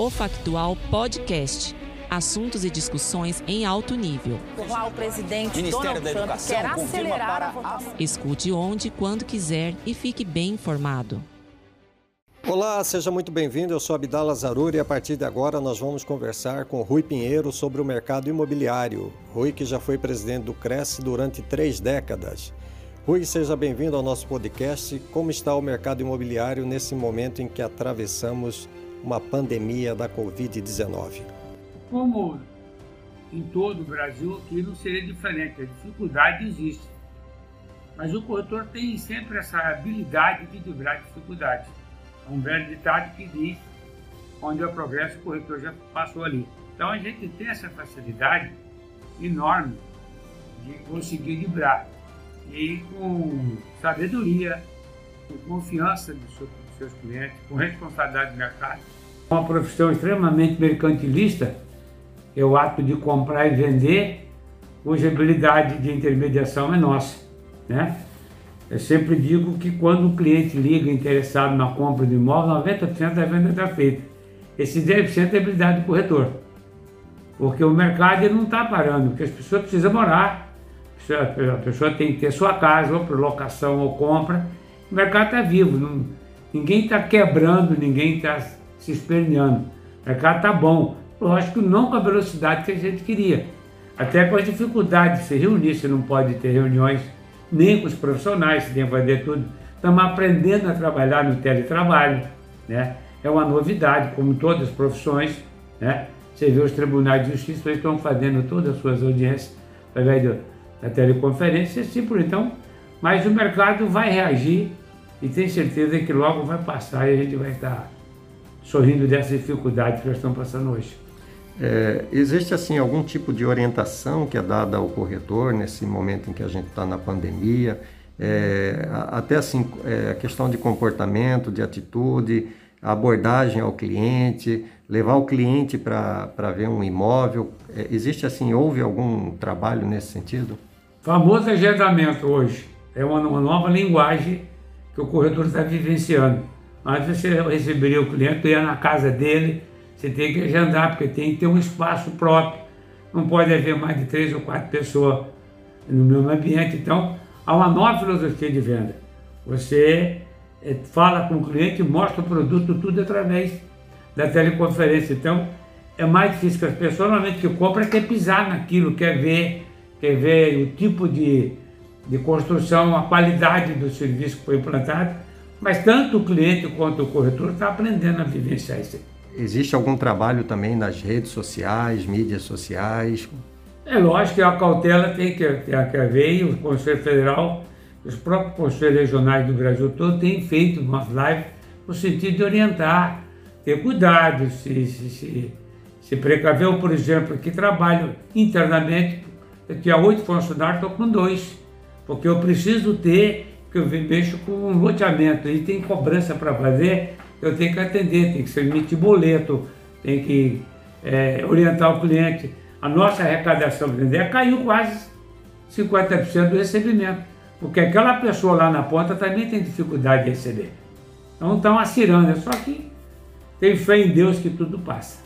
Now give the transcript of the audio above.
O Factual Podcast. Assuntos e discussões em alto nível. Lá o presidente Ministério Donald da Trump Educação quer confirma acelerar para a votação. Escute onde, quando quiser e fique bem informado. Olá, seja muito bem-vindo. Eu sou Abdala Zaruri e a partir de agora nós vamos conversar com Rui Pinheiro sobre o mercado imobiliário. Rui, que já foi presidente do Cresce durante três décadas. Rui, seja bem-vindo ao nosso podcast. Como está o mercado imobiliário nesse momento em que atravessamos uma pandemia da Covid-19? Como em todo o Brasil, aqui não seria diferente. A dificuldade existe. Mas o corretor tem sempre essa habilidade de livrar dificuldades. É um velho ditado que diz: onde há progresso, o corretor já passou ali. Então a gente tem essa facilidade enorme de conseguir livrar. E com sabedoria, com confiança dos seus, clientes, com responsabilidade do mercado. Uma profissão extremamente mercantilista é o ato de comprar e vender, cuja habilidade de intermediação é nossa. Né? Eu sempre digo que quando o cliente liga interessado na compra de imóvel, 90% da venda está feita. Esse 10% é habilidade do corretor. Porque o mercado não está parando, porque as pessoas precisam morar, a pessoa tem que ter sua casa, ou por locação ou compra. O mercado está vivo, não, ninguém está quebrando, ninguém está se esperneando. O mercado está bom. Lógico, não com a velocidade que a gente queria. Até com as dificuldades de se reunir, você não pode ter reuniões nem com os profissionais, você tem que fazer tudo. Estamos aprendendo a trabalhar no teletrabalho, né? É uma novidade, como todas as profissões, né? Você vê os tribunais de justiça, eles estão fazendo todas as suas audiências através da teleconferência, assim por então. Mas o mercado vai reagir e tem certeza que logo vai passar e a gente vai estar sorrindo dessa dificuldade que nós estamos passando hoje. É, existe assim algum tipo de orientação que é dada ao corretor nesse momento em que a gente está na pandemia? É, até assim é, a questão de comportamento, de atitude, abordagem ao cliente, levar o cliente para ver um imóvel. É, existe assim, houve algum trabalho nesse sentido? Famoso agendamento hoje é uma, uma nova linguagem que o corretor está vivenciando. Antes você receberia o cliente, ia na casa dele, você tem que agendar, porque tem que ter um espaço próprio. Não pode haver mais de três ou quatro pessoas no mesmo ambiente. Então, há uma nova filosofia de venda. Você é, fala com o cliente, mostra o produto, tudo através da teleconferência. Então, é mais difícil que as pessoas, normalmente, que compram, quer pisar naquilo, quer ver, quer ver o tipo de, de construção, a qualidade do serviço que foi implantado. Mas tanto o cliente quanto o corretor está aprendendo a vivenciar isso. Existe algum trabalho também nas redes sociais, mídias sociais? É lógico que a cautela tem que, tem que haver e o Conselho Federal, os próprios conselhos regionais do Brasil todo têm feito umas lives no sentido de orientar, ter cuidado, se, se, se, se precaver. Eu, por exemplo, que trabalho internamente, eu tinha oito funcionários, estou com dois, porque eu preciso ter, que eu mexo com um loteamento e tem cobrança para fazer, eu tenho que atender, tem que emitir boleto, tem que é, orientar o cliente. A nossa arrecadação vender caiu quase 50% do recebimento, porque aquela pessoa lá na ponta também tem dificuldade de receber. Então estão acirando, só que tem fé em Deus que tudo passa.